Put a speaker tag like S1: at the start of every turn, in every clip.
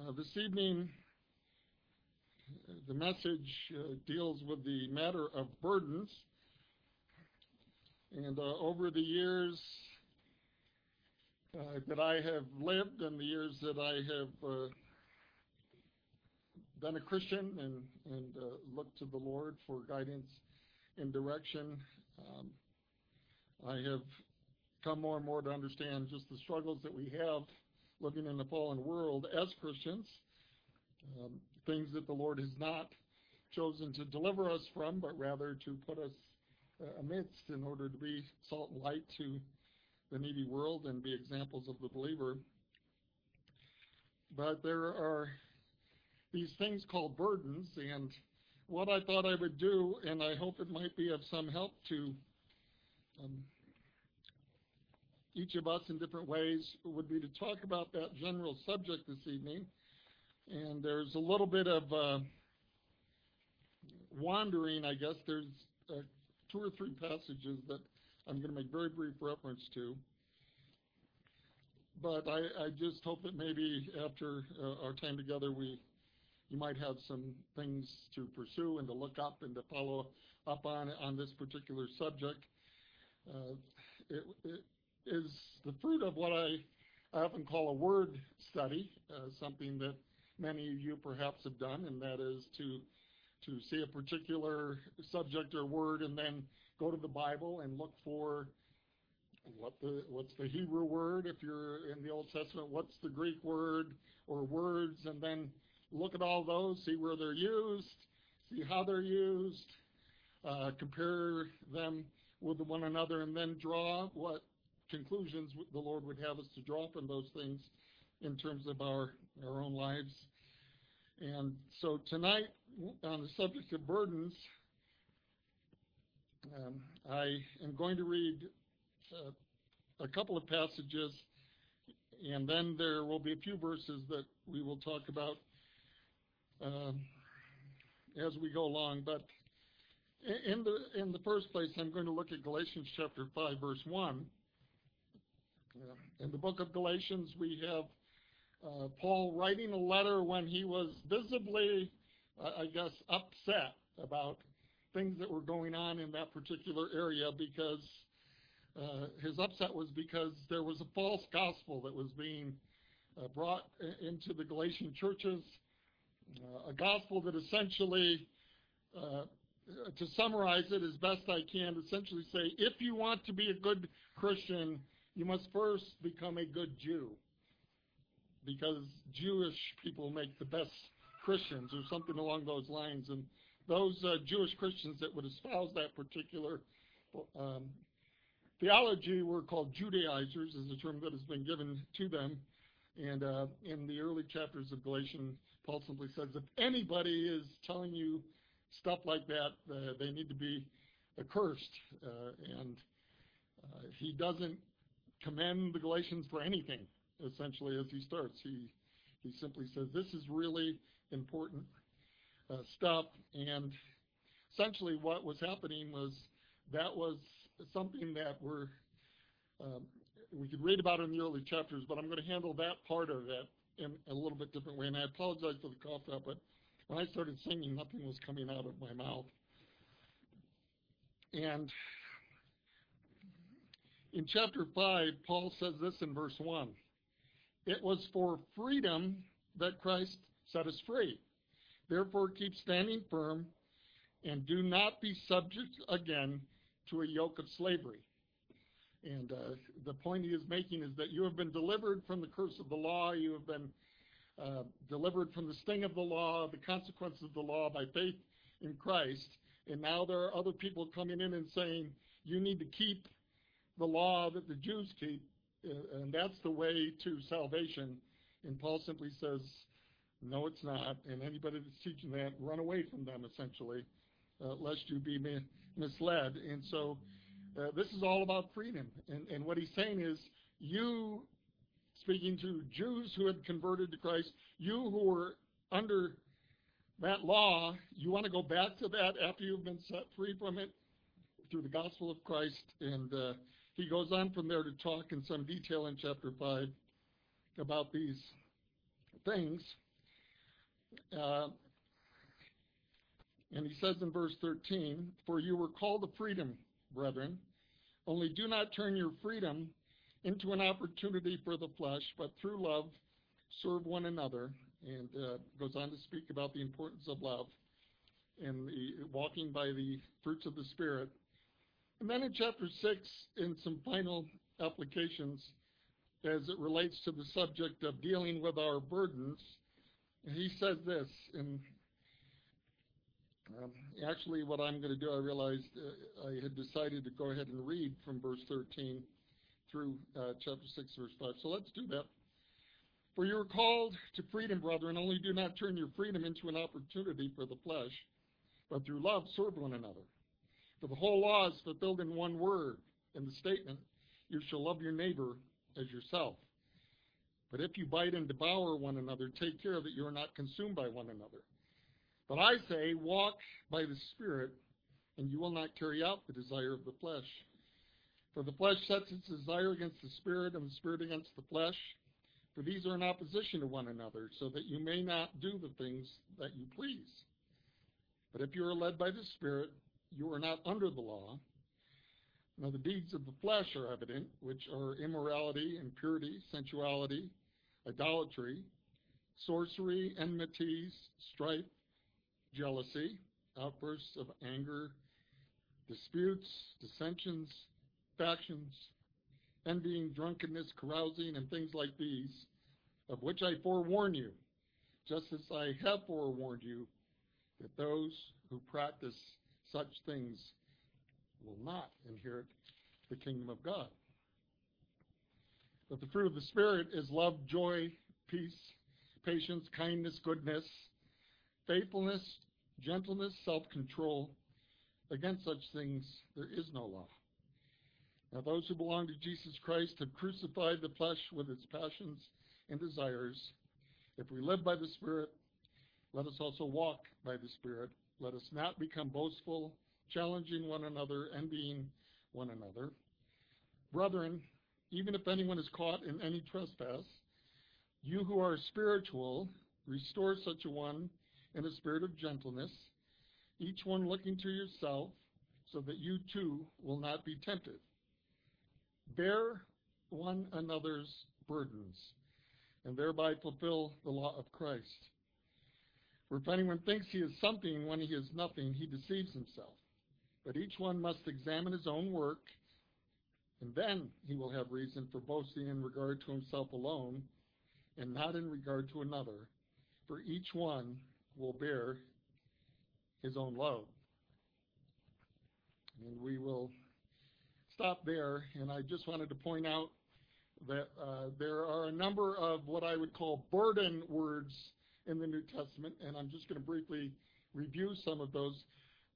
S1: Uh, this evening, the message uh, deals with the matter of burdens. And uh, over the years uh, that I have lived and the years that I have uh, been a Christian and, and uh, looked to the Lord for guidance and direction, um, I have come more and more to understand just the struggles that we have living in the fallen world as Christians, um, things that the Lord has not chosen to deliver us from, but rather to put us uh, amidst in order to be salt and light to the needy world and be examples of the believer. But there are these things called burdens, and what I thought I would do, and I hope it might be of some help to um, each of us in different ways would be to talk about that general subject this evening. And there's a little bit of uh, wandering, I guess. There's uh, two or three passages that I'm going to make very brief reference to. But I, I just hope that maybe after uh, our time together, we you might have some things to pursue and to look up and to follow up on on this particular subject. Uh, it, it, is the fruit of what I often call a word study, uh, something that many of you perhaps have done, and that is to to see a particular subject or word and then go to the Bible and look for what the what's the Hebrew word if you're in the Old Testament, what's the Greek word or words, and then look at all those, see where they're used, see how they're used, uh, compare them with one another, and then draw what conclusions the Lord would have us to draw from those things in terms of our, our own lives. And so tonight, on the subject of burdens, um, I am going to read uh, a couple of passages, and then there will be a few verses that we will talk about um, as we go along. But in the in the first place, I'm going to look at Galatians chapter five, verse one. In the book of Galatians, we have uh, Paul writing a letter when he was visibly, uh, I guess, upset about things that were going on in that particular area because uh, his upset was because there was a false gospel that was being uh, brought into the Galatian churches, uh, a gospel that essentially, uh, to summarize it as best I can, essentially say, if you want to be a good Christian, you must first become a good Jew because Jewish people make the best Christians or something along those lines. And those uh, Jewish Christians that would espouse that particular um, theology were called Judaizers, is a term that has been given to them. And uh, in the early chapters of Galatians, Paul simply says if anybody is telling you stuff like that, uh, they need to be accursed. Uh, and uh, he doesn't commend the Galatians for anything, essentially, as he starts. He, he simply says, This is really important uh, stuff. And essentially, what was happening was that was something that we're, um, we could read about in the early chapters, but I'm going to handle that part of it in a little bit different way. And I apologize for the cough up, but when I started singing, nothing was coming out of my mouth. And in chapter 5, Paul says this in verse 1 It was for freedom that Christ set us free. Therefore, keep standing firm and do not be subject again to a yoke of slavery. And uh, the point he is making is that you have been delivered from the curse of the law. You have been uh, delivered from the sting of the law, the consequences of the law by faith in Christ. And now there are other people coming in and saying, you need to keep the law that the Jews keep, uh, and that's the way to salvation. And Paul simply says, no, it's not. And anybody that's teaching that, run away from them, essentially, uh, lest you be mi- misled. And so uh, this is all about freedom. And, and what he's saying is, you, speaking to Jews who had converted to Christ, you who were under that law, you want to go back to that after you've been set free from it through the gospel of Christ. And uh, he goes on from there to talk in some detail in chapter 5 about these things. uh, and he says in verse 13, For you were called to freedom, brethren, only do not turn your freedom into an opportunity for the flesh, but through love serve one another. And uh, goes on to speak about the importance of love and the, walking by the fruits of the Spirit. And then in chapter 6, in some final applications as it relates to the subject of dealing with our burdens, he says this, and um, actually what I'm going to do, I realized uh, I had decided to go ahead and read from verse 13 through uh, chapter 6, verse 5. So let's do that. For you are called to freedom, brethren, only do not turn your freedom into an opportunity for the flesh, but through love serve one another. For the whole law is fulfilled in one word, in the statement, you shall love your neighbor as yourself. But if you bite and devour one another, take care that you are not consumed by one another. But I say, walk by the Spirit, and you will not carry out the desire of the flesh. For the flesh sets its desire against the Spirit, and the Spirit against the flesh. For these are in opposition to one another, so that you may not do the things that you please. But if you are led by the Spirit, you are not under the law. Now the deeds of the flesh are evident, which are immorality, impurity, sensuality, idolatry, sorcery, enmities, strife, jealousy, outbursts of anger, disputes, dissensions, factions, envying, drunkenness, carousing, and things like these, of which I forewarn you, just as I have forewarned you, that those who practice such things will not inherit the kingdom of God. But the fruit of the Spirit is love, joy, peace, patience, kindness, goodness, faithfulness, gentleness, self-control. Against such things there is no law. Now those who belong to Jesus Christ have crucified the flesh with its passions and desires. If we live by the Spirit, let us also walk by the Spirit. Let us not become boastful, challenging one another, envying one another. Brethren, even if anyone is caught in any trespass, you who are spiritual, restore such a one in a spirit of gentleness, each one looking to yourself, so that you too will not be tempted. Bear one another's burdens, and thereby fulfill the law of Christ. For if anyone thinks he is something when he is nothing, he deceives himself. But each one must examine his own work, and then he will have reason for boasting in regard to himself alone, and not in regard to another. For each one will bear his own load. And we will stop there, and I just wanted to point out that uh, there are a number of what I would call burden words in the New Testament, and I'm just going to briefly review some of those.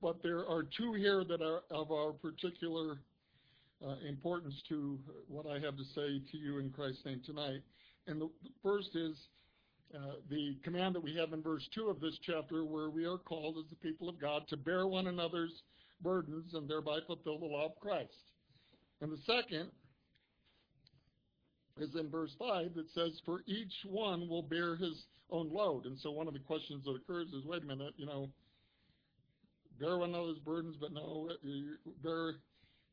S1: But there are two here that are of our particular uh, importance to what I have to say to you in Christ's name tonight. And the first is uh, the command that we have in verse 2 of this chapter, where we are called as the people of God to bear one another's burdens and thereby fulfill the law of Christ. And the second is in verse 5 that says, For each one will bear his own load. And so one of the questions that occurs is, wait a minute, you know, bear one another's burdens, but no, bear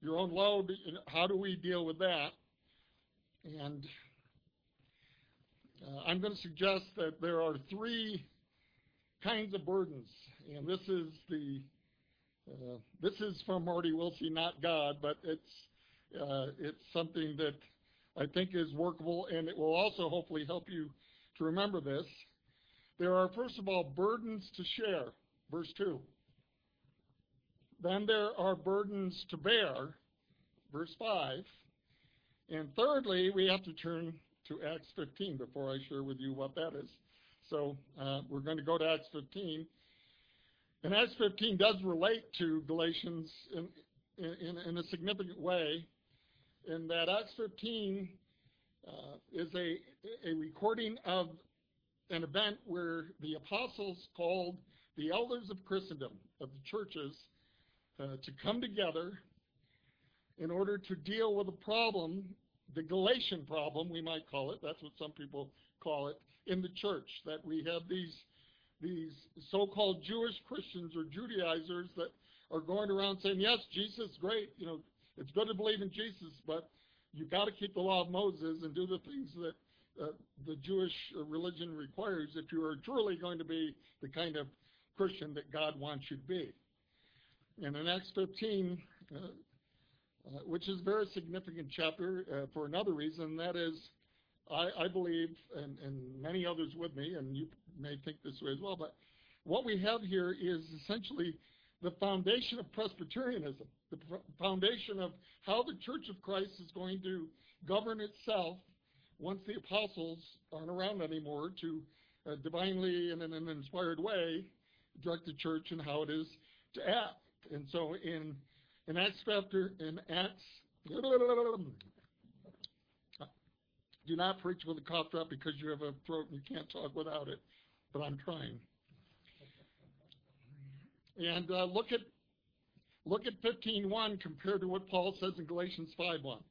S1: your own load. How do we deal with that? And uh, I'm going to suggest that there are three kinds of burdens, and this is the uh, this is from Marty Willsey, not God, but it's uh, it's something that I think is workable, and it will also hopefully help you to remember this. There are, first of all, burdens to share, verse 2. Then there are burdens to bear, verse 5. And thirdly, we have to turn to Acts 15 before I share with you what that is. So uh, we're going to go to Acts 15. And Acts 15 does relate to Galatians in, in, in a significant way in that Acts 15 uh, is a, a recording of an event where the apostles called the elders of Christendom, of the churches, uh, to come together in order to deal with a problem, the Galatian problem, we might call it, that's what some people call it, in the church, that we have these these so-called Jewish Christians or Judaizers that are going around saying, yes, Jesus is great, you know, it's good to believe in Jesus, but you've got to keep the law of Moses and do the things that uh, the Jewish religion requires if you are truly going to be the kind of Christian that God wants you to be. And in Acts 15, uh, uh, which is a very significant chapter uh, for another reason, that is, I, I believe, and, and, many others with me, and you may think this way as well, but what we have here is essentially the foundation of Presbyterianism, the foundation of how the Church of Christ is going to govern itself once the apostles aren't around anymore to uh, divinely and in an inspired way direct the church and how it is to act. And so in in Acts chapter in Acts do not preach with a cough drop because you have a throat and you can't talk without it, but I'm trying. And uh, look at look at 15:1 compared to what Paul says in Galatians 5:1.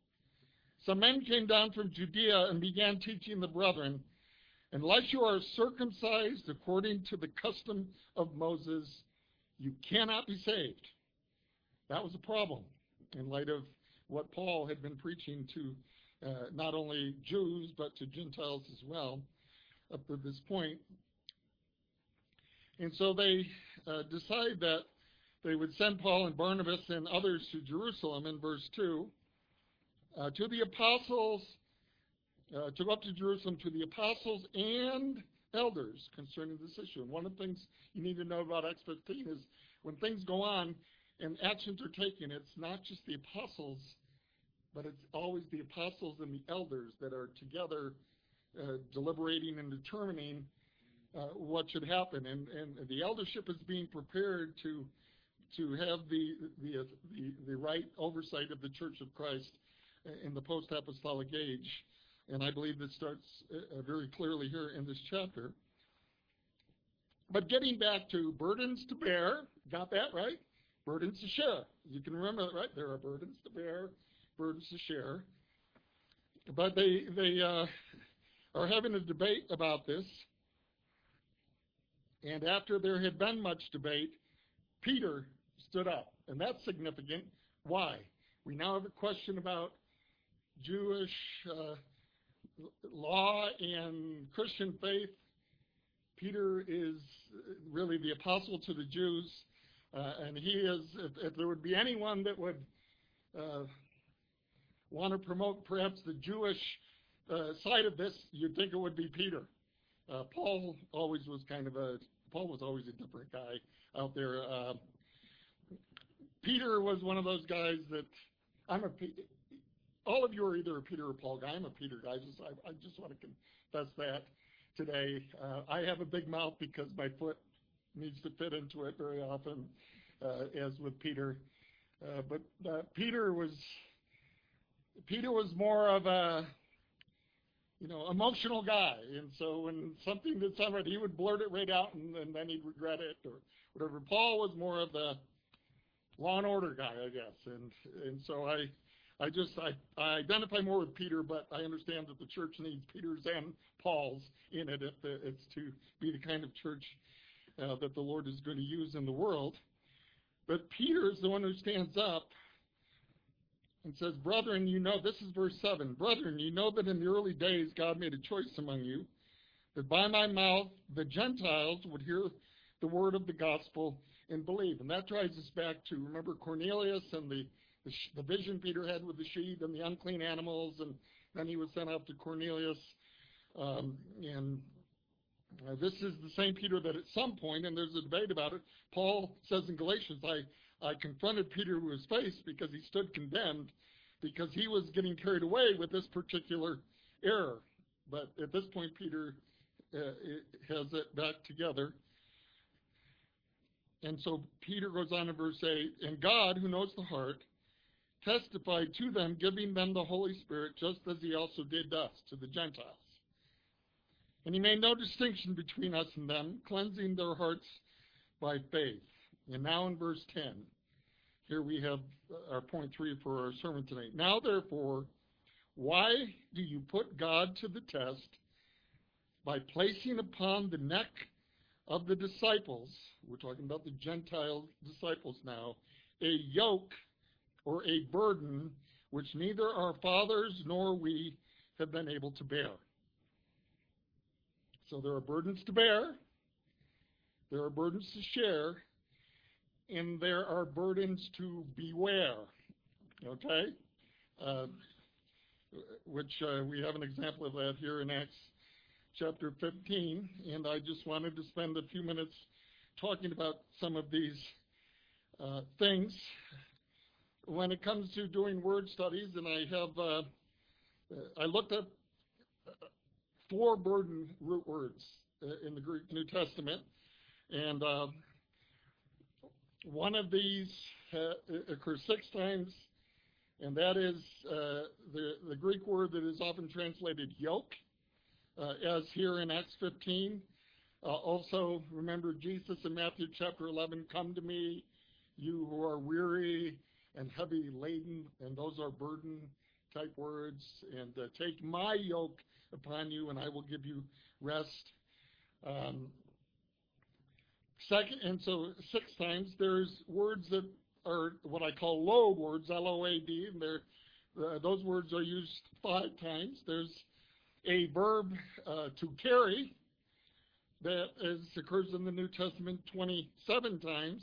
S1: Some men came down from Judea and began teaching the brethren, unless you are circumcised according to the custom of Moses, you cannot be saved. That was a problem in light of what Paul had been preaching to uh, not only Jews but to Gentiles as well up to this point. And so they uh, decide that they would send Paul and Barnabas and others to Jerusalem in verse 2 uh, to the apostles, uh, to go up to Jerusalem to the apostles and elders concerning this issue. And one of the things you need to know about Acts 15 is when things go on and actions are taken, it's not just the apostles, but it's always the apostles and the elders that are together uh, deliberating and determining uh, what should happen. And, and the eldership is being prepared to to have the the, the, the right oversight of the Church of Christ in the post-apostolic age. And I believe this starts uh, very clearly here in this chapter. But getting back to burdens to bear, got that right? Burdens to share. You can remember that, right? There are burdens to bear, burdens to share. But they they uh, are having a debate about this. And after there had been much debate, Peter stood up. And that's significant. Why? We now have a question about Jewish uh, law and Christian faith. Peter is really the apostle to the Jews, uh, and he is, if, if, there would be anyone that would uh, want to promote perhaps the Jewish uh, side of this, you'd think it would be Peter. Uh, Paul always was kind of a, Paul was always a different guy out there. Uh, Peter was one of those guys that I'm a all of you are either a Peter or Paul guy. I'm a Peter guy. Just, I, I just want to confess that today. Uh, I have a big mouth because my foot needs to fit into it very often, uh, as with Peter. Uh, but uh, Peter was Peter was more of a you know emotional guy, and so when something did something, he would blurt it right out, and, and then he'd regret it or whatever. Paul was more of the law and order guy, I guess, and and so I I just I, I identify more with Peter, but I understand that the church needs Peters and Pauls in it if the, it's to be the kind of church uh, that the Lord is going to use in the world. But Peter is the one who stands up and says, Brethren, you know, this is verse 7. Brethren, you know that in the early days God made a choice among you, that by my mouth the Gentiles would hear the word of the gospel and believe. And that drives us back to, remember Cornelius and the the, the vision Peter had with the sheep and the unclean animals, and then he was sent out to Cornelius. Um, and uh, this is the same Peter that at some point, and there's a debate about it, Paul says in Galatians, I, I confronted Peter to his face because he stood condemned because he was getting carried away with this particular error. But at this point, Peter uh, has it back together. And so Peter goes on in verse 8, and God, who knows the heart, testified to them, giving them the Holy Spirit, just as he also did us, to the Gentiles. And he made no distinction between us and them, cleansing their hearts by faith. And now in verse 10, here we have our point three for our sermon tonight. Now, therefore, why do you put God to the test by placing upon the neck of the disciples, we're talking about the Gentile disciples now, a yoke or a burden which neither our fathers nor we have been able to bear. So there are burdens to bear, there are burdens to share, and there are burdens to beware. Okay? Uh, which uh, we have an example of that here in Acts chapter 15, and I just wanted to spend a few minutes talking about some of these uh, things. When it comes to doing word studies, and I have, uh, I looked up four burden root words uh, in the Greek New Testament, and uh, one of these uh, occurs six times, and that is uh, the, the Greek word that is often translated yoke, uh, as here in Acts 15. Uh, also, remember Jesus in Matthew chapter 11, come to me, you who are weary and heavy laden, and those are burden type words, and uh, take my yoke upon you, and I will give you rest. Um, second, and so six times there's words that are what I call load words, L-O-A-D, and they're, uh, those words are used five times. There's a verb uh, to carry that is, occurs in the New Testament 27 times,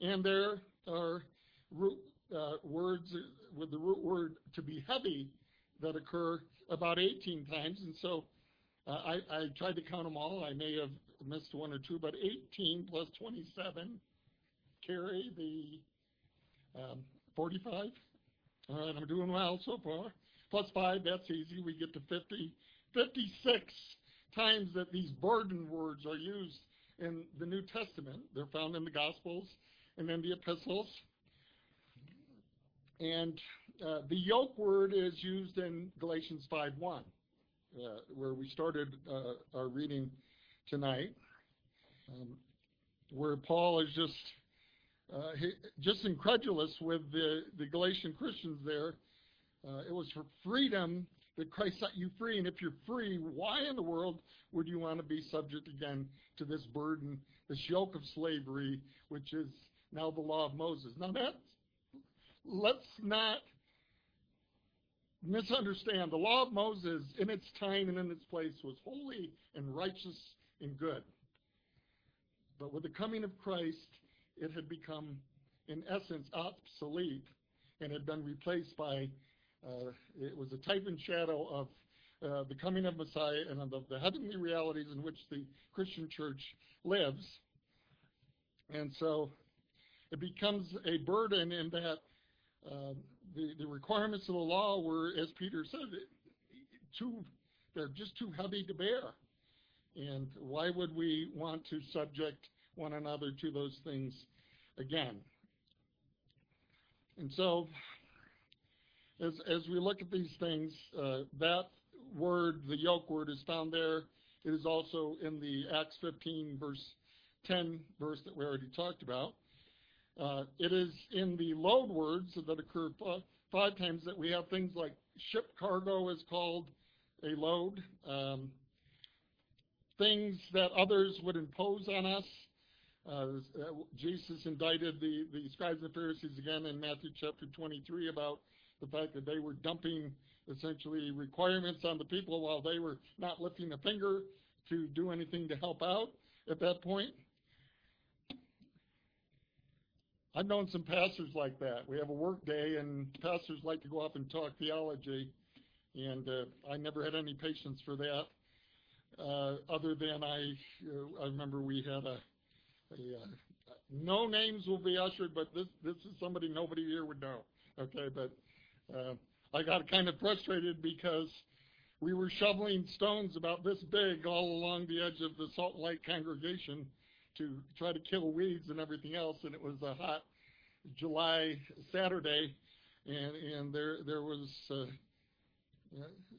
S1: and there are root, uh, words with the root word to be heavy that occur about 18 times, and so uh, I, I, tried to count them all. I may have missed one or two, but 18 plus 27 carry the um, 45. All right, I'm doing well so far. Plus 5, that's easy. We get to 50. 56 times that these burden words are used in the New Testament. They're found in the Gospels and in the epistles. And uh, the yoke word is used in Galatians 5.1, uh, where we started uh, our reading tonight, um, where Paul is just uh, he, just incredulous with the, the Galatian Christians there. Uh, it was for freedom that Christ set you free, and if you're free, why in the world would you want to be subject again to this burden, this yoke of slavery, which is now the law of Moses? Now that's let's not misunderstand. The law of Moses, in its time and in its place, was holy and righteous and good. But with the coming of Christ, it had become, in essence, obsolete and had been replaced by, uh, it was a type and shadow of uh, the coming of Messiah and of the heavenly realities in which the Christian church lives. And so it becomes a burden in that uh, the, the requirements of the law were, as Peter said, too, they're just too heavy to bear. And why would we want to subject one another to those things again? And so, as, as we look at these things, uh, that word, the yoke word, is found there. It is also in the Acts 15, verse 10 verse that we already talked about. Uh, it is in the load words that occur five times that we have things like ship cargo is called a load. Um, things that others would impose on us. Uh, Jesus indicted the, the scribes and Pharisees again in Matthew chapter 23 about the fact that they were dumping essentially requirements on the people while they were not lifting a finger to do anything to help out at that point. I've known some pastors like that. We have a work day, and pastors like to go off and talk theology, and uh, I never had any patience for that. Uh, other than I, uh, I remember we had a, a uh, no names will be ushered, but this this is somebody nobody here would know. Okay, but I got kind of frustrated because we were shoveling stones about this big all along the edge of the Salt Lake congregation to try to kill weeds and everything else. And it was a hot July Saturday, and and there there was uh,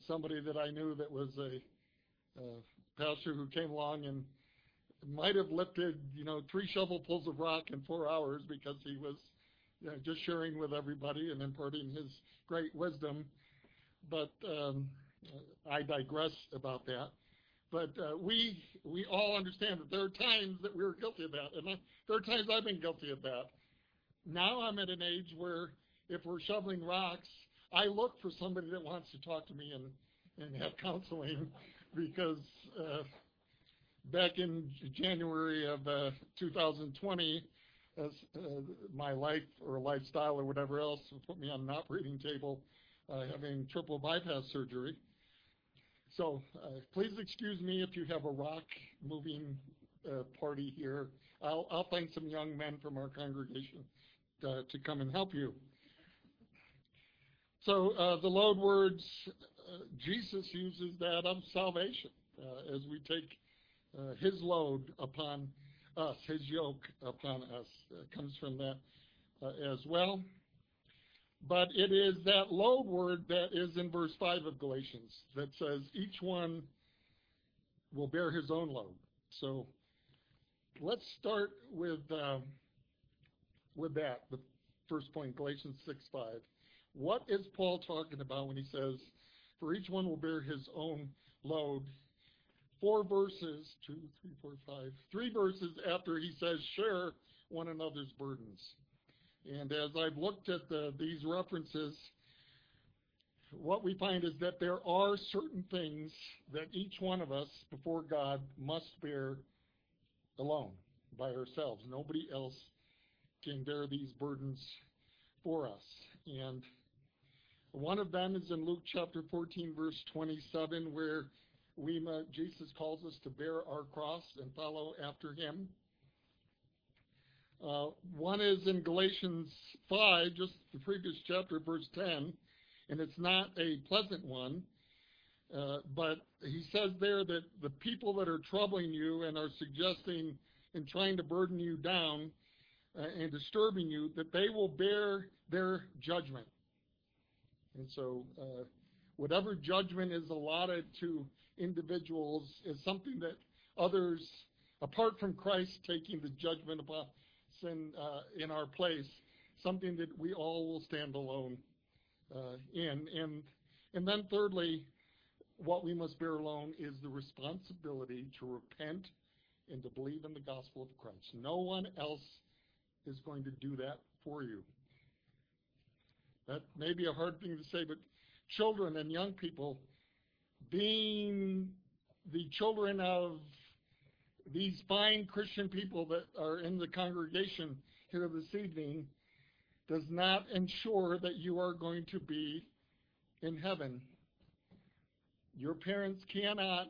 S1: somebody that I knew that was a uh, pastor who came along and might have lifted you know three shovelfuls of rock in four hours because he was you know, just sharing with everybody and imparting his great wisdom. But um, I digress about that. But uh, we we all understand that there are times that we are guilty of that, and I, there are times I've been guilty of that. Now I'm at an age where if we're shoveling rocks, I look for somebody that wants to talk to me and and have counseling because uh, back in January of uh, 2020, as uh, my life or lifestyle or whatever else put me on an operating table uh, having triple bypass surgery. So uh, please excuse me if you have a rock moving uh, party here. I'll, I'll find some young men from our congregation uh, to come and help you. So the load words, Jesus uses that of salvation uh, as we take uh, his load upon us, his yoke upon us. comes from that uh, as well. But it is that load word that is in verse 5 of Galatians that says each one will bear his own load. So let's start with um, with that, the first point, Galatians 6 5. What is Paul talking about when he says, For each one will bear his own load? Four verses, two, three, four, five, three verses after he says, Share one another's burdens. And as I've looked at the, these references, what we find is that there are certain things that each one of us before God must bear alone by ourselves. Nobody else can bear these burdens for us. And one of them is in Luke chapter 14, verse 27, where we Jesus calls us to bear our cross and follow after him. Uh, one is in Galatians 5, just the previous chapter, verse 10, and it's not a pleasant one. Uh, but he says there that the people that are troubling you and are suggesting and trying to burden you down uh, and disturbing you, that they will bear their judgment. And so, uh, whatever judgment is allotted to individuals is something that others, apart from Christ taking the judgment upon sin uh, in our place, something that we all will stand alone uh, in. And and then thirdly, what we must bear alone is the responsibility to repent and to believe in the gospel of Christ. No one else is going to do that for you. That may be a hard thing to say, but children and young people, being the children of these fine Christian people that are in the congregation here this evening, does not ensure that you are going to be in heaven. Your parents cannot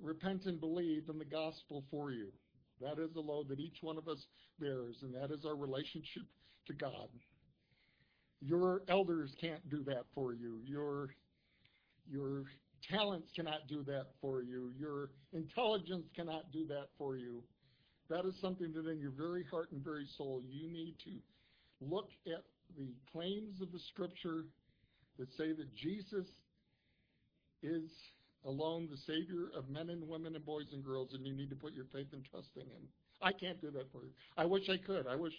S1: repent and believe in the gospel for you. That is the load that each one of us bears, and that is our relationship to God. Your elders can't do that for you. Your your talents cannot do that for you. Your intelligence cannot do that for you. That is something that in your very heart and very soul you need to look at the claims of the scripture that say that Jesus is alone the Savior of men and women and boys and girls, and you need to put your faith and trust in Him. I can't do that for you. I wish I could. I wish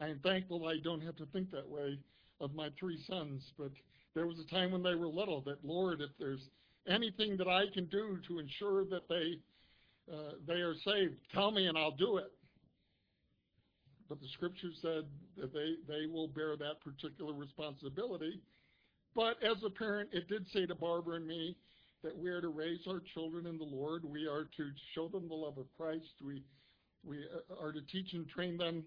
S1: I am thankful I don't have to think that way of my three sons, but there was a time when they were little that, Lord, if there's anything that I can do to ensure that they uh, they are saved, tell me and I'll do it. But the scripture said that they, they will bear that particular responsibility. But as a parent, it did say to Barbara and me that we are to raise our children in the Lord. We are to show them the love of Christ. We we uh, are to teach and train them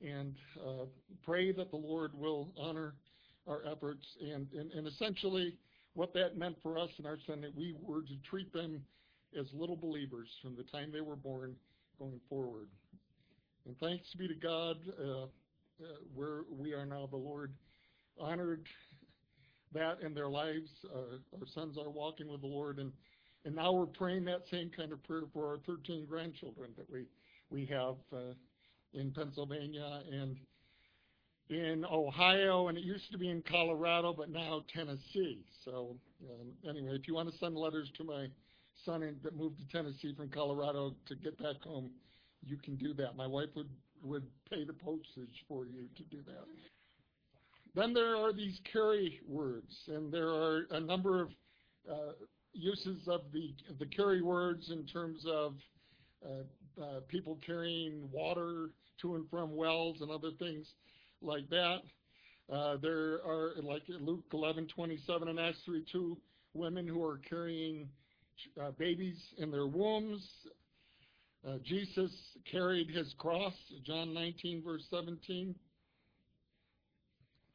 S1: and uh, pray that the Lord will honor our efforts. And, and, and essentially, what that meant for us and our son, that we were to treat them as little believers from the time they were born going forward. And thanks be to God, uh, uh, where we are now, the Lord honored that in their lives. Uh, our sons are walking with the Lord, and and now we're praying that same kind of prayer for our 13 grandchildren that we we have uh, in Pennsylvania and in Ohio, and it used to be in Colorado, but now Tennessee. So um, anyway, if you want to send letters to my son in, that moved to Tennessee from Colorado to get back home, you can do that. My wife would would pay the postage for you to do that. Then there are these carry words, and there are a number of uh, uses of the the carry words in terms of uh, uh, people carrying water to and from wells and other things like that. Uh, there are, like Luke 11:27 and Acts 3:2, women who are carrying uh, babies in their wombs. Uh, Jesus carried his cross, John 19 verse 17.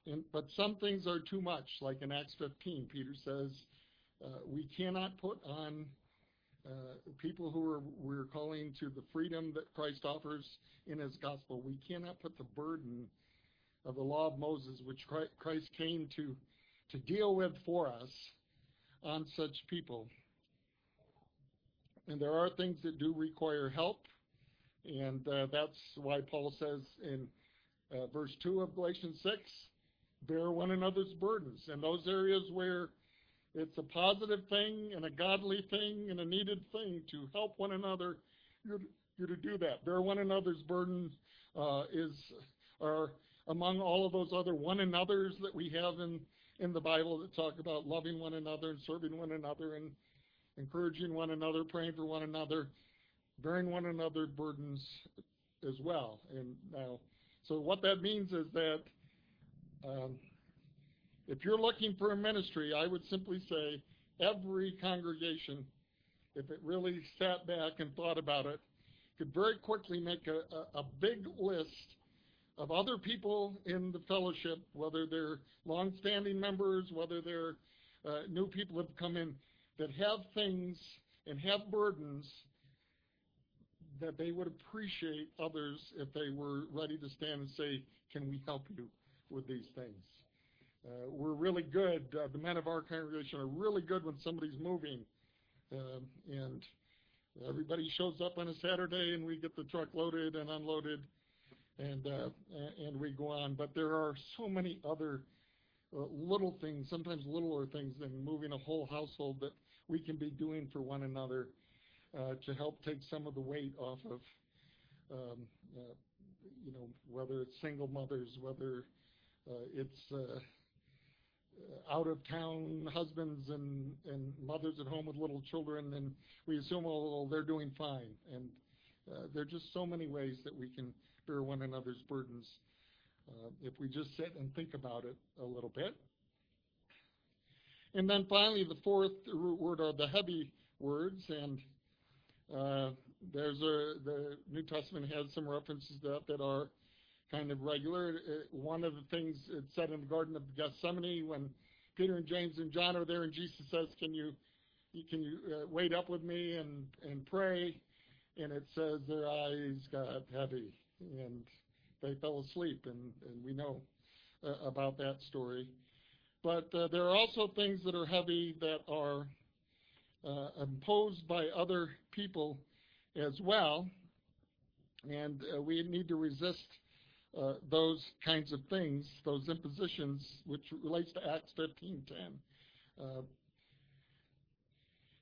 S1: And, but some things are too much, like in Acts 15, Peter says, uh, we cannot put on uh, people who are we're calling to the freedom that Christ offers in His gospel. We cannot put the burden of the law of Moses, which Christ came to to deal with for us, on such people. And there are things that do require help, and uh, that's why Paul says in uh, verse 2 of Galatians 6 bear one another's burdens. In those areas where it's a positive thing and a godly thing and a needed thing to help one another, you're, you're to do that. Bear one another's burden uh, is are among all of those other one another's that we have in, in the Bible that talk about loving one another and serving one another and encouraging one another, praying for one another, bearing one another's burdens as well. And now, so what that means is that um, if you're looking for a ministry, I would simply say every congregation, if it really sat back and thought about it, could very quickly make a, a, a big list of other people in the fellowship, whether they're long-standing members, whether they're uh, new people have come in, that have things and have burdens that they would appreciate others if they were ready to stand and say, can we help you with these things? Uh, we're really good. Uh, the men of our congregation are really good when somebody's moving, um, and everybody shows up on a Saturday, and we get the truck loaded and unloaded, and uh, and we go on. But there are so many other uh, little things, sometimes littler things, than moving a whole household that we can be doing for one another uh, to help take some of the weight off of, um, uh, you know, whether it's single mothers, whether it's uh, out of town husbands and, and mothers at home with little children, and we assume, oh, they're doing fine. And uh, there are just so many ways that we can bear one another's burdens uh, if we just sit and think about it a little bit. And then finally, the fourth root word are the heavy words, and uh, there's a the New Testament has some references to that that are kind of regular. Uh, one of the things it said in the Garden of Gethsemane when Peter and James and John are there, and Jesus says, "Can you, can you uh, wait up with me and and pray?" And it says their eyes got heavy and they fell asleep, and and we know uh, about that story. But uh, there are also things that are heavy that are uh, imposed by other people as well, and uh, we need to resist uh, those kinds of things, those impositions, which relates to Acts 15:10. Uh,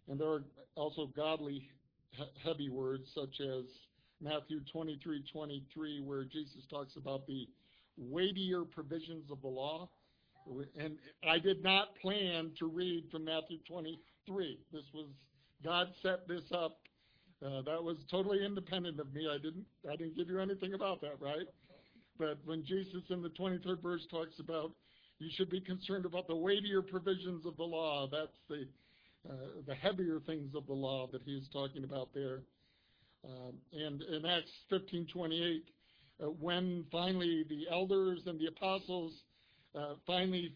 S1: and there are also godly heavy words such as Matthew 23:23, where Jesus talks about the weightier provisions of the law. And I did not plan to read from Matthew 23. This was God set this up. Uh, that was totally independent of me. I didn't I didn't give you anything about that, right? But when Jesus in the 23rd verse talks about you should be concerned about the weightier provisions of the law, that's the uh, the heavier things of the law that he's talking about there. Um, and in Acts 15:28, uh, when finally the elders and the apostles uh, finally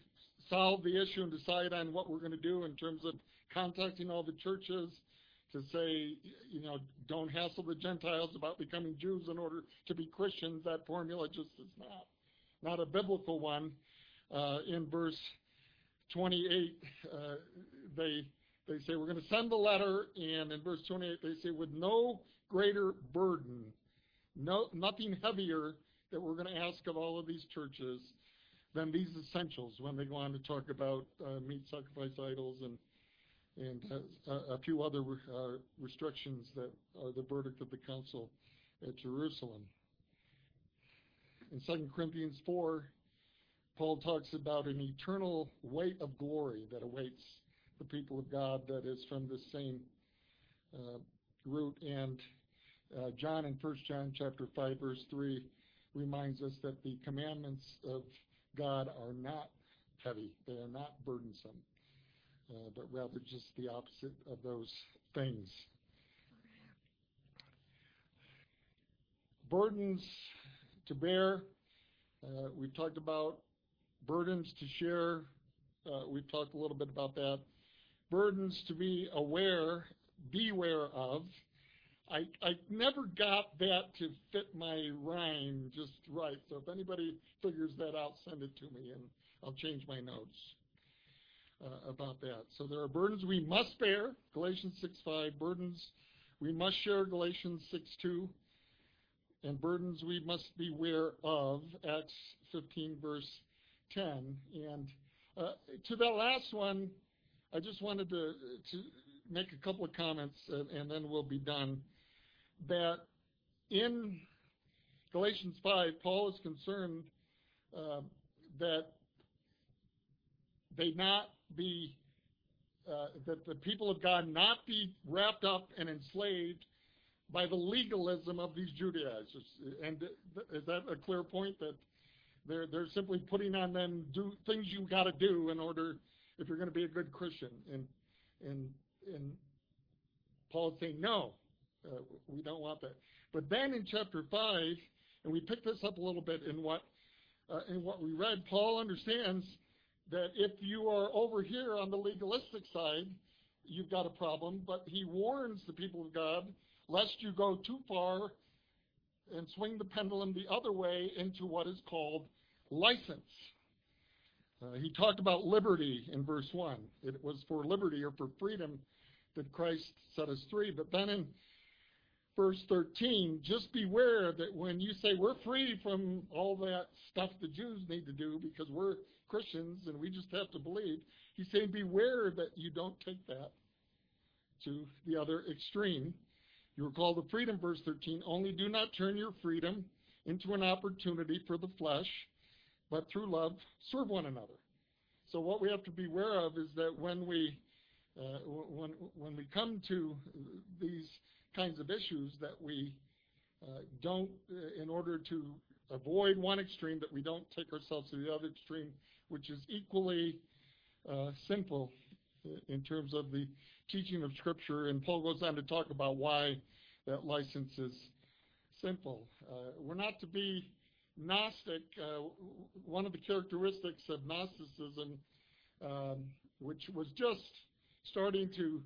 S1: solve the issue and decide on what we're going to do in terms of contacting all the churches to say, you know, don't hassle the Gentiles about becoming Jews in order to be Christians. That formula just is not not a biblical one. Uh, in verse 28, uh, they they say we're going to send the letter, and in verse 28 they say with no greater burden, no nothing heavier that we're going to ask of all of these churches than these essentials. When they go on to talk about uh, meat sacrifice idols and and a few other uh, restrictions that are the verdict of the council at Jerusalem. In 2 Corinthians 4, Paul talks about an eternal weight of glory that awaits the people of God that is from the same uh, root. And uh, John in 1 John chapter 5 verse 3 reminds us that the commandments of God are not heavy. They are not burdensome, uh, but rather just the opposite of those things. Burdens to bear. Uh, we've talked about burdens to share. Uh, we've talked a little bit about that. Burdens to be aware, beware of. I, I never got that to fit my rhyme just right. So if anybody figures that out, send it to me and I'll change my notes uh, about that. So there are burdens we must bear, Galatians 6.5, burdens we must share, Galatians 6.2, and burdens we must beware of, Acts 15 verse 10. And uh, to that last one, I just wanted to, to make a couple of comments and, and then we'll be done that in Galatians 5, Paul is concerned uh, that they not be, uh, that the people of God not be wrapped up and enslaved by the legalism of these Judaizers. And is that a clear point that they're they're simply putting on them do things you got to do in order if you're going to be a good Christian? And and and Paul is saying no, uh, we don't want that. But then in chapter 5, and we pick this up a little bit in what, uh, in what we read, Paul understands that if you are over here on the legalistic side, you've got a problem, but he warns the people of God lest you go too far and swing the pendulum the other way into what is called license. Uh, he talked about liberty in verse 1. It was for liberty or for freedom that Christ set us free. But then in verse 13, just beware that when you say we're free from all that stuff the Jews need to do because we're Christians and we just have to believe, he's saying beware that you don't take that to the other extreme. You recall the freedom, verse 13, only do not turn your freedom into an opportunity for the flesh, but through love serve one another. So what we have to beware of is that when we uh, when when we come to these kinds of issues that we uh, don't, uh, in order to avoid one extreme, that we don't take ourselves to the other extreme, which is equally uh, simple in terms of the teaching of Scripture. And Paul goes on to talk about why that license is simple. Uh, we're not to be Gnostic. Uh, one of the characteristics of Gnosticism, um, which was just starting to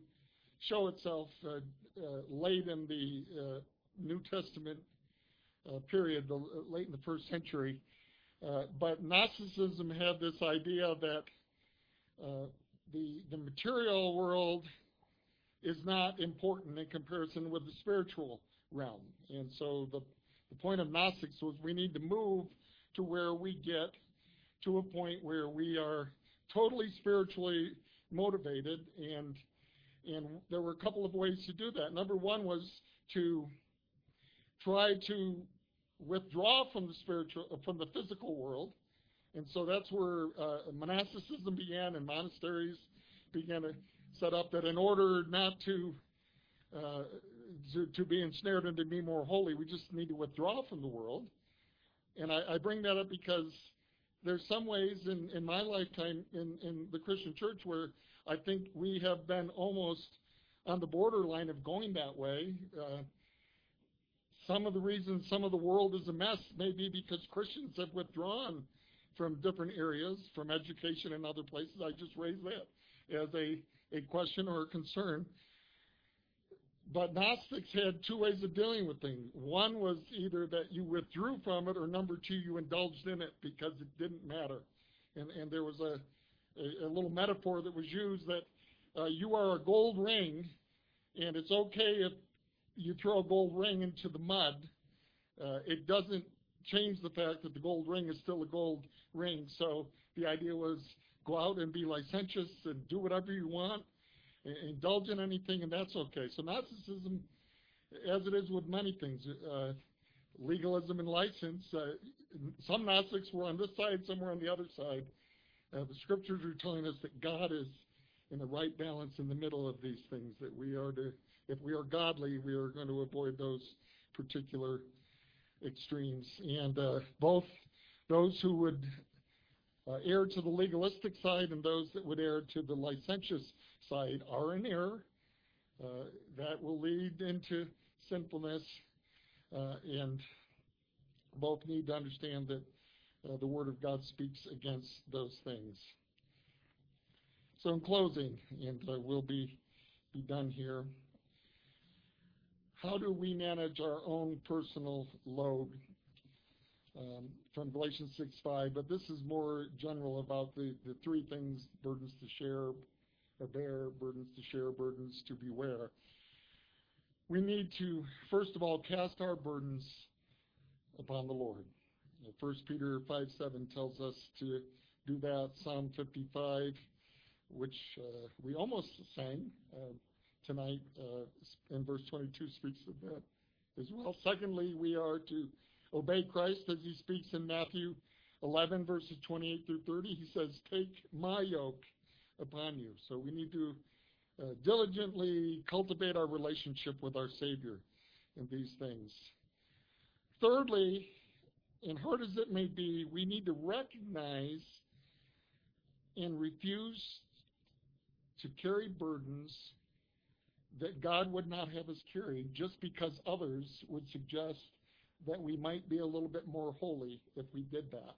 S1: show itself uh, uh, late in the uh, New Testament Uh, period, the, uh, late in the first century. Uh, but Gnosticism had this idea that the the material world is not important in comparison with the spiritual realm. And so the, the point of Gnostics was we need to move to where we get to a point where we are totally spiritually motivated and and there were a couple of ways to do that. Number one was to try to withdraw from the spiritual, from the physical world. And so that's where uh, monasticism began and monasteries began to set up that in order not to, uh, to, to, be ensnared and to be more holy, we just need to withdraw from the world. And I, I bring that up because there's some ways in, in my lifetime in, in the Christian church where I think we have been almost on the borderline of going that way. Uh, some of the reasons some of the world is a mess may be because Christians have withdrawn from different areas, from education and other places. I just raised that as a, a question or a concern. But Gnostics had two ways of dealing with things. One was either that you withdrew from it, or number two, you indulged in it because it didn't matter. And, and there was a, a, a little metaphor that was used that uh, you are a gold ring, and it's okay if you throw a gold ring into the mud. Uh, it doesn't change the fact that the gold ring is still a gold ring. So the idea was go out and be licentious and do whatever you want, indulge in anything, and that's okay. So Gnosticism, as it is with many things, uh, legalism and license, uh, some Gnostics were on this side, some were on the other side. Uh, the scriptures are telling us that God is in the right balance in the middle of these things. That we are to, if we are godly, we are going to avoid those particular extremes. And uh, both those who would uh, err to the legalistic side and those that would err to the licentious side are in error. Uh, that will lead into sinfulness, uh, and both need to understand that uh, the Word of God speaks against those things. So, in closing, and uh, we'll be be done here. How do we manage our own personal load? Um, from Galatians 6:5, but this is more general about the, the three things burdens to share or bear, burdens to share, burdens to beware. We need to, first of all, cast our burdens upon the Lord. 1 Peter 5.7 tells us to do that. Psalm 55, which uh, we almost sang uh, tonight uh, in verse 22, speaks of that as well. Secondly, we are to obey Christ as he speaks in Matthew 11, verses 28 through 30. He says, Take my yoke upon you. So we need to uh, diligently cultivate our relationship with our Savior in these things. Thirdly, and hard as it may be, we need to recognize and refuse to carry burdens that God would not have us carry just because others would suggest that we might be a little bit more holy if we did that.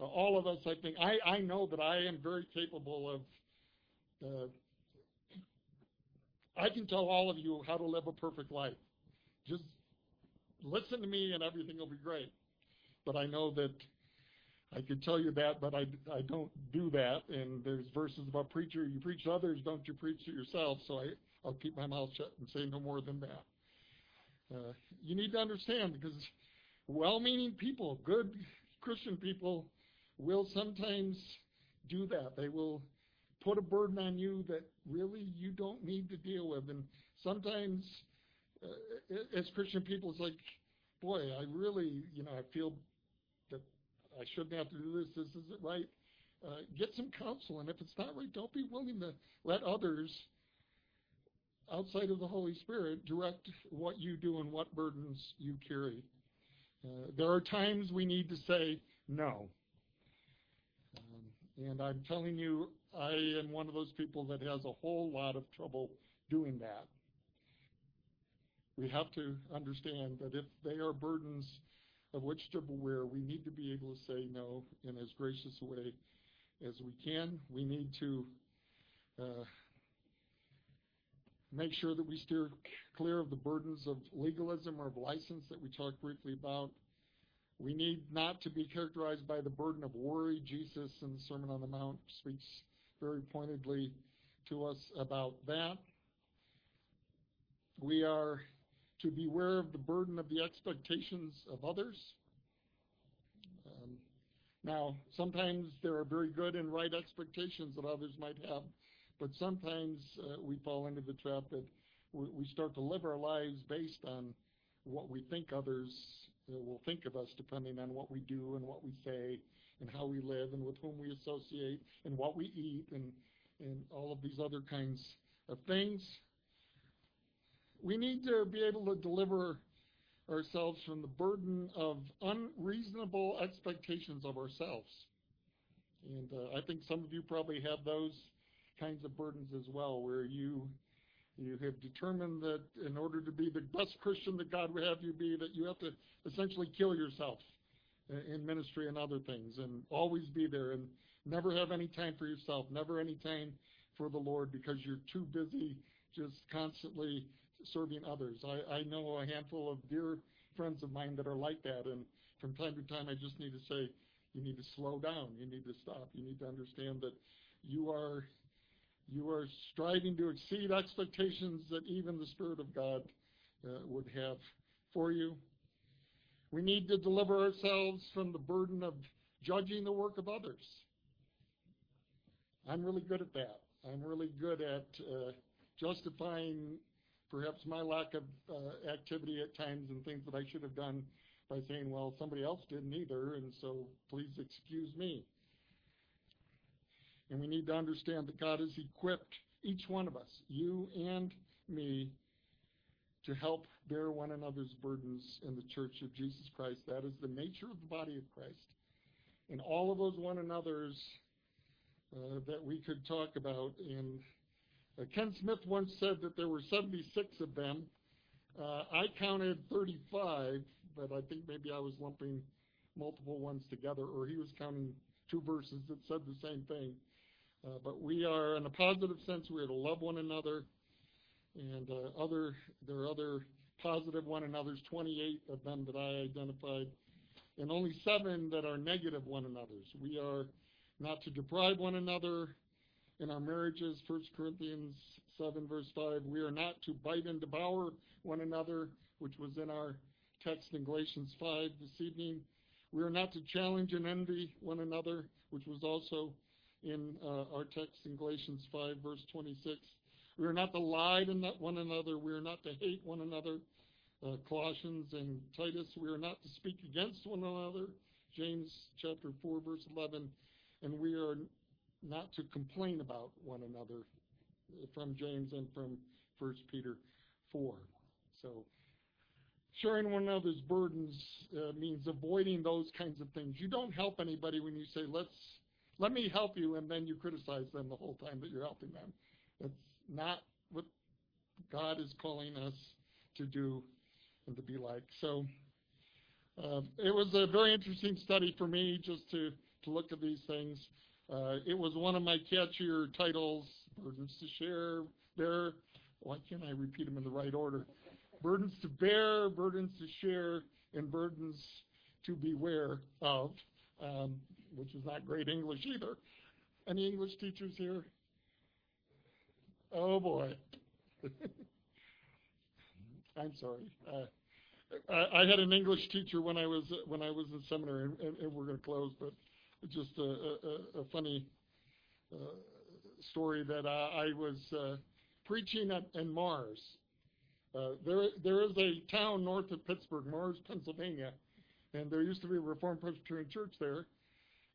S1: Uh, all of us, I think, I, I know that I am very capable of, uh, I can tell all of you how to live a perfect life. Just listen to me and everything will be great. But I know that I could tell you that, but I, I don't do that. And there's verses about preacher, you preach to others, don't you preach to yourself? So I, I'll keep my mouth shut and say no more than that. Uh, you need to understand because well-meaning people, good Christian people, will sometimes do that. They will put a burden on you that really you don't need to deal with. And sometimes, uh, as Christian people, it's like, boy, I really, you know, I feel that I shouldn't have to do this. This isn't right. Uh, get some counsel, and if it's not right, don't be willing to let others outside of the Holy Spirit direct what you do and what burdens you carry. Uh, there are times we need to say no. Um, and I'm telling you, I am one of those people that has a whole lot of trouble doing that. We have to understand that if they are burdens of which to beware, we need to be able to say no in as gracious a way as we can. We need to uh, make sure that we steer clear of the burdens of legalism or of license that we talked briefly about. We need not to be characterized by the burden of worry. Jesus in the Sermon on the Mount speaks very pointedly to us about that. We are to beware of the burden of the expectations of others. Um, now, sometimes there are very good and right expectations that others might have but sometimes uh, we fall into the trap that we, start to live our lives based on what we think others uh, will think of us, depending on what we do and what we say and how we live and with whom we associate and what we eat and, and all of these other kinds of things. We need to be able to deliver ourselves from the burden of unreasonable expectations of ourselves. And uh, I think some of you probably have those kinds of burdens as well, where you you have determined that in order to be the best Christian that God would have you be, that you have to essentially kill yourself in ministry and other things, and always be there, and never have any time for yourself, never any time for the Lord, because you're too busy just constantly serving others. I, I know a handful of dear friends of mine that are like that, and from time to time, I just need to say, you need to slow down. You need to stop. You need to understand that you are you are striving to exceed expectations that even the Spirit of God uh, would have for you. We need to deliver ourselves from the burden of judging the work of others. I'm really good at that. I'm really good at uh, justifying perhaps my lack of uh, activity at times and things that I should have done by saying, well, somebody else didn't either, and so please excuse me. And we need to understand that God has equipped each one of us, you and me, to help bear one another's burdens in the church of Jesus Christ. That is the nature of the body of Christ. And all of those one another's uh, that we could talk about. And uh, Ken Smith once said that there were 76 of them. Uh, I counted 35, but I think maybe I was lumping multiple ones together, or he was counting two verses that said the same thing. Uh, but we are, in a positive sense, we are to love one another, and uh, other there are other positive one another's, 28 of them that I identified, and only seven that are negative one another's. We are not to deprive one another in our marriages, 1 Corinthians 7, verse 5. We are not to bite and devour one another, which was in our text in Galatians 5 this evening. We are not to challenge and envy one another, which was also in uh, our text in Galatians 5, verse 26. We are not to lie to one another. We are not to hate one another. Uh, Colossians and Titus, we are not to speak against one another. James chapter 4, verse 11. And we are not to complain about one another from James and from 1 Peter 4. So sharing one another's burdens uh, means avoiding those kinds of things. You don't help anybody when you say, let's let me help you, and then you criticize them the whole time that you're helping them. That's not what God is calling us to do and to be like. So uh, it was a very interesting study for me just to, to look at these things. Uh, it was one of my catchier titles, Burdens to Share, Bear. Why can't I repeat them in the right order? Burdens to bear, burdens to share, and burdens to beware of. Um, which is not great English either. Any English teachers here? Oh boy. I'm sorry. Uh, I, had an English teacher when I was when I was in seminary, and, and, and we're going to close, but just a, a, a funny uh, story that I, I was uh, preaching at in Mars. Uh, there there is a town north of Pittsburgh, Mars, Pennsylvania, and there used to be a Reformed Presbyterian church there.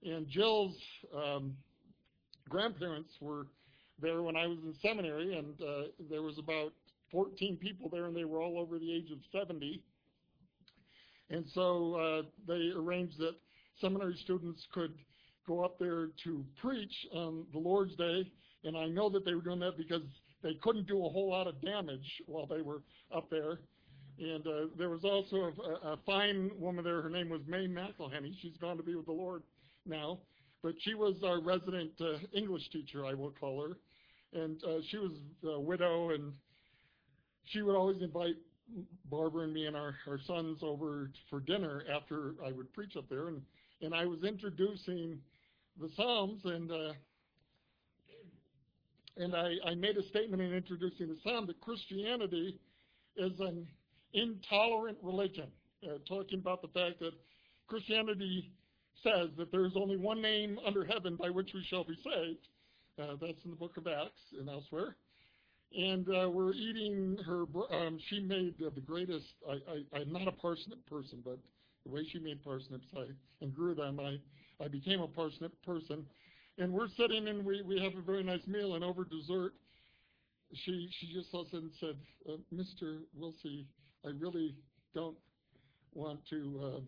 S1: And Jill's um, grandparents were there when I was in seminary, and uh, there was about 14 people there, and they were all over the age of 70. And so uh, they arranged that seminary students could go up there to preach on the Lord's Day, and I know that they were doing that because they couldn't do a whole lot of damage while they were up there. And uh, there was also a, a fine woman there. Her name was May McElhenney. She's gone to be with the Lord now, but she was our resident uh, English teacher, I will call her. And uh, she was a widow, and she would always invite Barbara and me and our, our sons over for dinner after I would preach up there. And, and I was introducing the Psalms, and uh, and I, I made a statement in introducing the Psalm that Christianity is an intolerant religion, uh, talking about the fact that Christianity says that there is only one name under heaven by which we shall be saved. Uh, that's in the book of Acts and elsewhere. And uh, we're eating her. Um, she made uh, the greatest. I, I, I'm not a parsnip person, but the way she made parsnips, I and grew them, I I became a parsnip person. And we're sitting and we we have a very nice meal, and over dessert, she she just all of a sudden said, uh, "Mr. Wilsey, I really don't want to."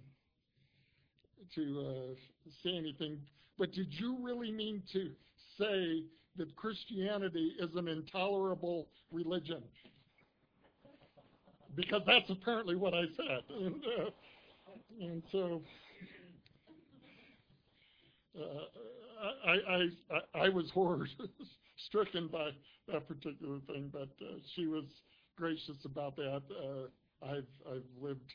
S1: To uh, say anything, but did you really mean to say that Christianity is an intolerable religion? Because that's apparently what I said. And, uh, and so uh, I, I, I, I was horror stricken by that particular thing, but uh, she was gracious about that. Uh, I've, I've lived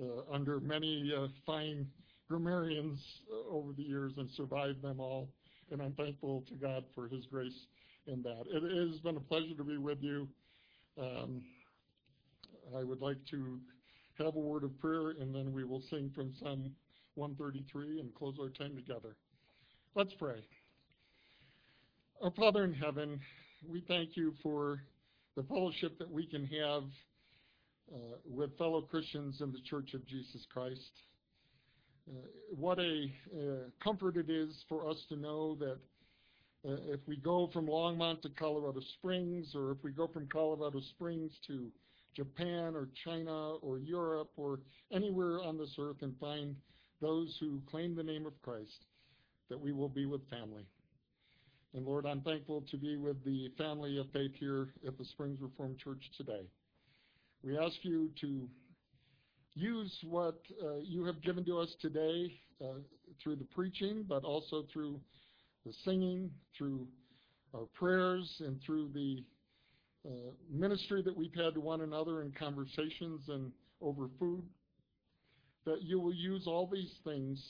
S1: uh, under many uh, fine grammarians uh, over the years and survived them all. And I'm thankful to God for his grace in that. It has been a pleasure to be with you. Um, I would like to have a word of prayer, and then we will sing from Psalm 133 and close our time together. Let's pray. Our Father in heaven, we thank you for the fellowship that we can have uh, with fellow Christians in the Church of Jesus Christ. Uh, what a uh, comfort it is for us to know that uh, if we go from Longmont to Colorado Springs, or if we go from Colorado Springs to Japan or China or Europe or anywhere on this earth and find those who claim the name of Christ, that we will be with family. And Lord, I'm thankful to be with the family of faith here at the Springs Reformed Church today. We ask you to use what uh, you have given to us today uh, through the preaching, but also through the singing, through our prayers, and through the uh, ministry that we've had to one another in conversations and over food, that you will use all these things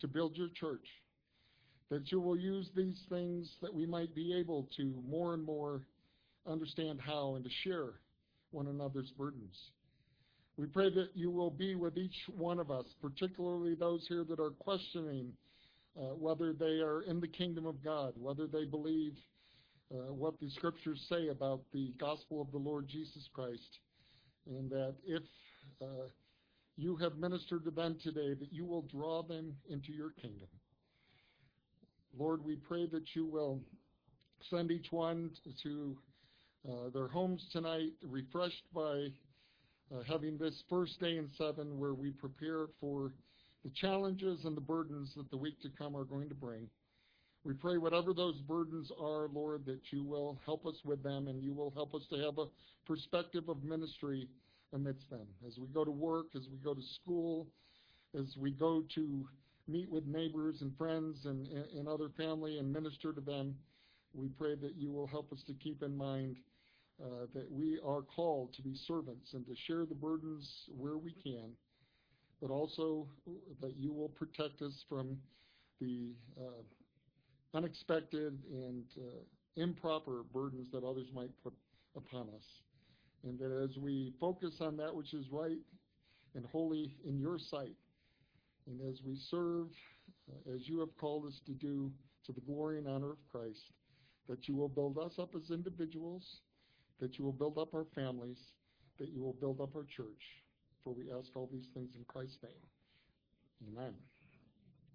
S1: to build your church. That you will use these things that we might be able to more and more understand how and to share one another's burdens. We pray that you will be with each one of us, particularly those here that are questioning uh, whether they are in the kingdom of God, whether they believe uh, what the scriptures say about the gospel of the Lord Jesus Christ, and that if uh, you have ministered to them today, that you will draw them into your kingdom. Lord, we pray that you will send each one to uh, their homes tonight, refreshed by uh, having this first day in seven where we prepare for the challenges and the burdens that the week to come are going to bring. We pray whatever those burdens are, Lord, that you will help us with them and you will help us to have a perspective of ministry amidst them. As we go to work, as we go to school, as we go to meet with neighbors and friends and, and other family and minister to them, we pray that you will help us to keep in mind uh, that we are called to be servants and to share the burdens where we can, but also that you will protect us from the uh, unexpected and uh, improper burdens that others might put upon us. And that as we focus on that which is right and holy in your sight, and as we serve uh, as you have called us to do to the glory and honor of Christ, that you will build us up as individuals, that you will build up our families, that you will build up our church. For we ask all these things in Christ's name. Amen.